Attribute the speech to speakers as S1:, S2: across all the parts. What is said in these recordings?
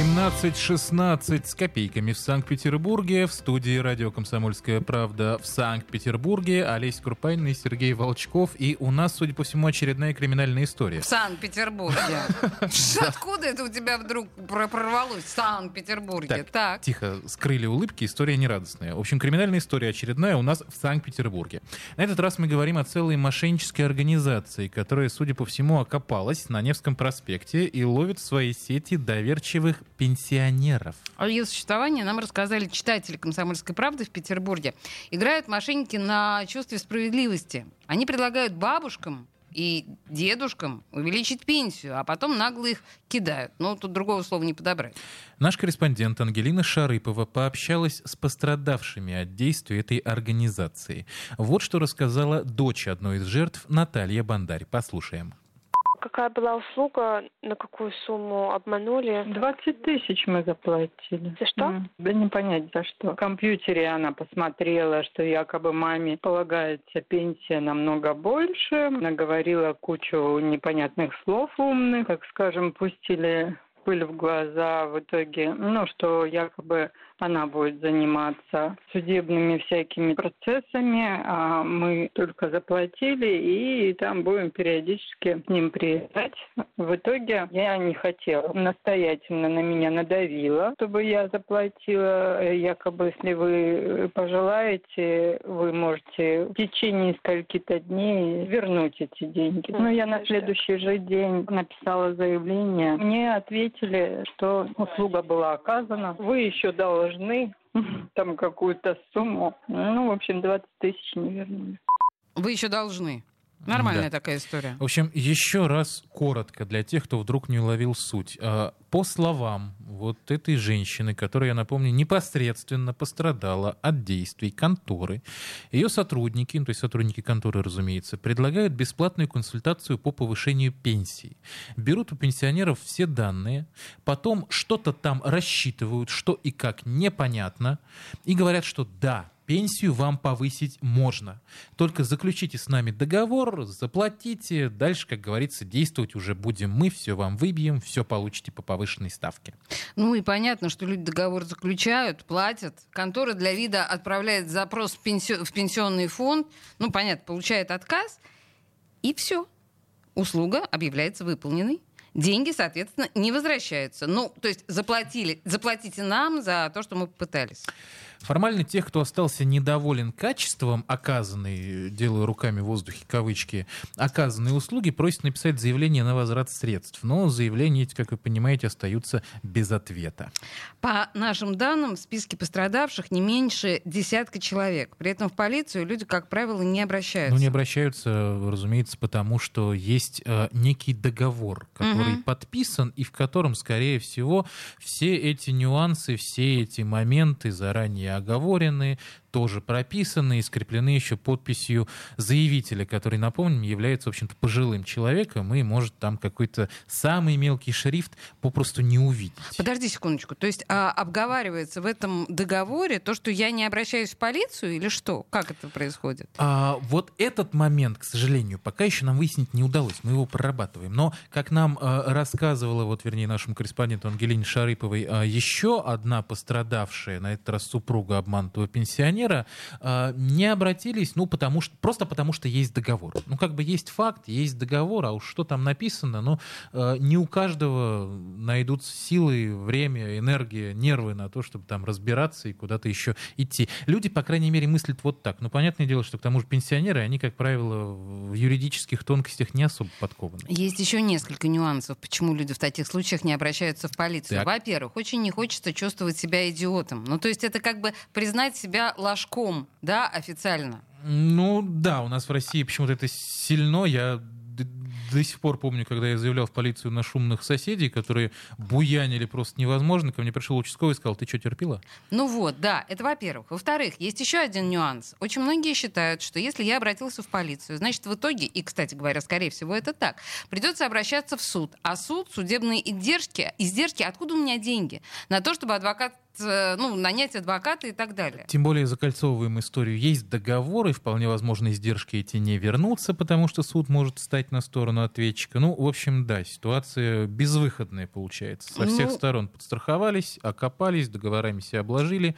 S1: 17.16 с копейками в Санкт-Петербурге. В студии радио «Комсомольская правда» в Санкт-Петербурге. Олесь Крупанин и Сергей Волчков. И у нас, судя по всему, очередная криминальная история.
S2: В Санкт-Петербурге. Откуда это у тебя вдруг прорвалось? В Санкт-Петербурге. Так.
S1: Тихо, скрыли улыбки, история нерадостная. В общем, криминальная история очередная у нас в Санкт-Петербурге. На этот раз мы говорим о целой мошеннической организации, которая, судя по всему, окопалась на Невском проспекте и ловит в своей сети доверчивых пенсионеров.
S2: О ее существовании нам рассказали читатели «Комсомольской правды» в Петербурге. Играют мошенники на чувстве справедливости. Они предлагают бабушкам и дедушкам увеличить пенсию, а потом нагло их кидают. Ну, тут другого слова не подобрать.
S1: Наш корреспондент Ангелина Шарыпова пообщалась с пострадавшими от действий этой организации. Вот что рассказала дочь одной из жертв Наталья Бандарь. Послушаем.
S3: Какая была услуга, на какую сумму обманули?
S4: 20 тысяч мы заплатили.
S3: За что?
S4: Да не понять за что. В компьютере она посмотрела, что якобы маме полагается пенсия намного больше. Она говорила кучу непонятных слов умных, так скажем, пустили пыль в глаза в итоге, ну, что якобы она будет заниматься судебными всякими процессами, а мы только заплатили и там будем периодически к ним приезжать. В итоге я не хотела. Настоятельно на меня надавила, чтобы я заплатила. Якобы, если вы пожелаете, вы можете в течение скольки-то дней вернуть эти деньги. Но я на следующий же день написала заявление. Мне ответили, что услуга была оказана. Вы еще должны там какую-то сумму. Ну, в общем, 20 тысяч не вернули.
S2: Вы еще должны. Нормальная
S1: Да.
S2: такая история.
S1: В общем, еще раз коротко для тех, кто вдруг не уловил суть. А, По словам вот этой женщины, которая, я напомню, непосредственно пострадала от действий конторы, ее сотрудники, ну, то есть сотрудники конторы, разумеется, предлагают бесплатную консультацию по повышению пенсии. Берут у пенсионеров все данные, потом что-то там рассчитывают, что и как непонятно, и говорят, что да, пенсию вам повысить можно. Только заключите с нами договор, заплатите. Дальше, как говорится, действовать уже будем мы, все вам выбьем, все получите по повышенной ставке.
S2: Ну и понятно, что люди договор заключают, платят. Контора для вида отправляет запрос в, пенсионный фонд. Ну, понятно, получает отказ. И все. Услуга объявляется выполненной. Деньги, соответственно, не возвращаются. Ну, то есть заплатили, заплатите нам за то, что мы попытались.
S1: Формально тех, кто остался недоволен качеством оказанной, делаю руками в воздухе кавычки, оказанной услуги, просят написать заявление на возврат средств. Но заявления эти, как вы понимаете, остаются без ответа.
S2: По нашим данным, в списке пострадавших не меньше десятка человек. При этом в полицию люди, как правило, не обращаются.
S1: Ну, не обращаются, разумеется, потому что есть э, некий договор, который
S2: Мгм.
S1: подписан и в котором, скорее всего, все эти нюансы, все эти моменты заранее оговорены, тоже прописаны и скреплены еще подписью заявителя, который, напомним, является, в общем-то, пожилым человеком и может там какой-то самый мелкий шрифт попросту не увидеть.
S2: Подожди секундочку. То есть а, обговаривается в этом договоре то, что я не обращаюсь в полицию или что? Как это происходит?
S1: А, вот этот момент, к сожалению, пока еще нам выяснить не удалось. Мы его прорабатываем. Но, как нам э, рассказывала, вот, вернее, нашему корреспонденту Ангелине Шарыповой, э, еще одна пострадавшая, на этот раз супруга обманутого пенсионера, э, не обратились, ну, потому что, просто потому что есть договор. Ну, как бы есть факт, есть договор, а уж что там написано, ну, э, не у каждого найдутся силы, время, энергия, нервы на то, чтобы там разбираться и куда-то еще идти. Люди, по крайней мере, мыслят вот так. Ну, понятное дело, что к тому же пенсионеры, они, как правило, в юридических тонкостях не особо подкованы.
S2: Есть еще несколько нюансов, почему люди в таких случаях не обращаются в полицию. Во-первых, очень не хочется чувствовать себя идиотом. Ну, то есть это как бы признать себя ложком, да, официально.
S1: Ну, да, у нас в России почему-то это сильно. Я до сих пор помню, когда я заявлял в полицию на шумных соседей, которые буянили просто невозможно, ко мне пришел участковый и сказал, ты что, терпила?
S2: Ну вот, да, это во-первых. Во-вторых, есть еще один нюанс. Очень многие считают, что если я обратился в полицию, значит, в итоге, и, кстати говоря, скорее всего, это так, придется обращаться в суд. А суд, судебные издержки, издержки, откуда у меня деньги? На то, чтобы адвокат ну, нанять адвоката и так далее.
S1: Тем более закольцовываем историю. Есть договор, и вполне возможно издержки эти не вернутся, потому что суд может стать на сторону ответчика. Ну, в общем, да, ситуация безвыходная получается. Со всех ну... сторон подстраховались, окопались, договорами себя обложили.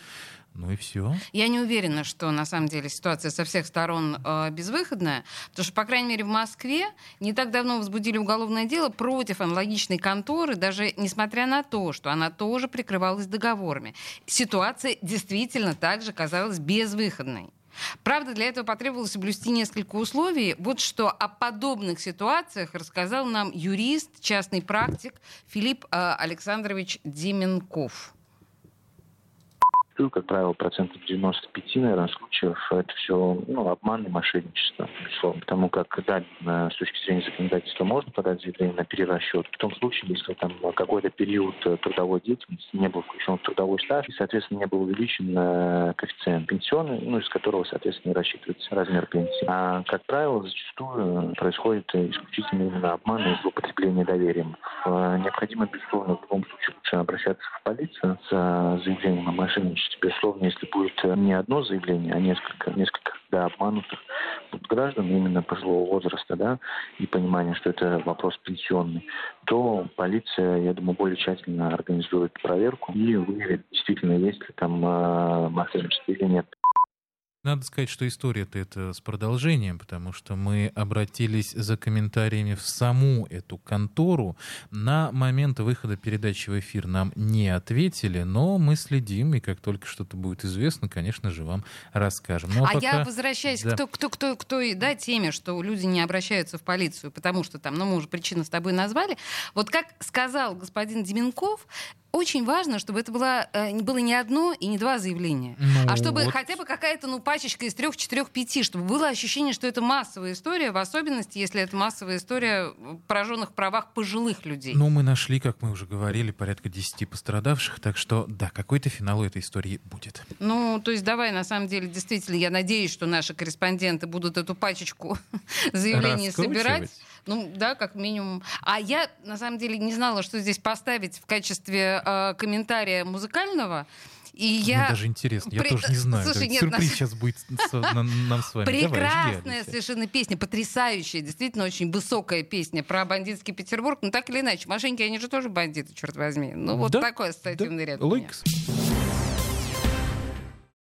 S1: Ну и все.
S2: Я не уверена, что на самом деле ситуация со всех сторон э, безвыходная, потому что, по крайней мере, в Москве не так давно возбудили уголовное дело против аналогичной конторы, даже несмотря на то, что она тоже прикрывалась договорами. Ситуация действительно также казалась безвыходной. Правда, для этого потребовалось соблюсти несколько условий. Вот что о подобных ситуациях рассказал нам юрист, частный практик Филипп э, Александрович Деменков
S5: зачастую, как правило, процентов 95, наверное, случаев это все ну, обман и мошенничество, безусловно. Потому как, да, с точки зрения законодательства можно подать заявление на перерасчет. В том случае, если там какой-то период трудовой деятельности не был включен в трудовой стаж, и, соответственно, не был увеличен э, коэффициент пенсионный, ну, из которого, соответственно, рассчитывается размер пенсии. А, как правило, зачастую происходит исключительно именно обман и злоупотребление доверием. Необходимо, безусловно, в любом случае лучше обращаться в полицию с заявлением о мошенничестве есть, безусловно, если будет э, не одно заявление, а несколько, несколько да, обманутых граждан именно пожилого возраста, да, и понимание, что это вопрос пенсионный, то полиция, я думаю, более тщательно организует проверку и выявит, действительно, есть ли там э, мошенничество или нет.
S1: Надо сказать, что история-то это с продолжением, потому что мы обратились за комментариями в саму эту контору. На момент выхода передачи в эфир нам не ответили, но мы следим, и как только что-то будет известно, конечно же, вам расскажем.
S2: Ну, а, а пока... я возвращаюсь да. к, кто, кто, кто, да, теме, что люди не обращаются в полицию, потому что там, ну, мы уже причину с тобой назвали. Вот как сказал господин Деменков, очень важно, чтобы это было, э, было не одно и не два заявления, ну, а чтобы вот. хотя бы какая-то ну, пачечка из трех, четырех, пяти, чтобы было ощущение, что это массовая история, в особенности, если это массовая история пораженных правах пожилых людей.
S1: Ну, мы нашли, как мы уже говорили, порядка десяти пострадавших, так что, да, какой-то финал у этой истории будет.
S2: Ну, то есть давай, на самом деле, действительно, я надеюсь, что наши корреспонденты будут эту пачечку заявлений собирать. Ну, да, как минимум. А я, на самом деле, не знала, что здесь поставить в качестве э, комментария музыкального. И я...
S1: Мне даже интересно, я При... тоже не знаю. Слушай, нет, Сюрприз нас... сейчас будет с, на, нам с вами.
S2: Прекрасная Давай, совершенно песня, потрясающая, действительно очень высокая песня про бандитский Петербург. Ну так или иначе, мошенники, они же тоже бандиты, черт возьми. Ну вот да, такой ассоциативный
S1: да.
S2: ряд.
S1: Логика.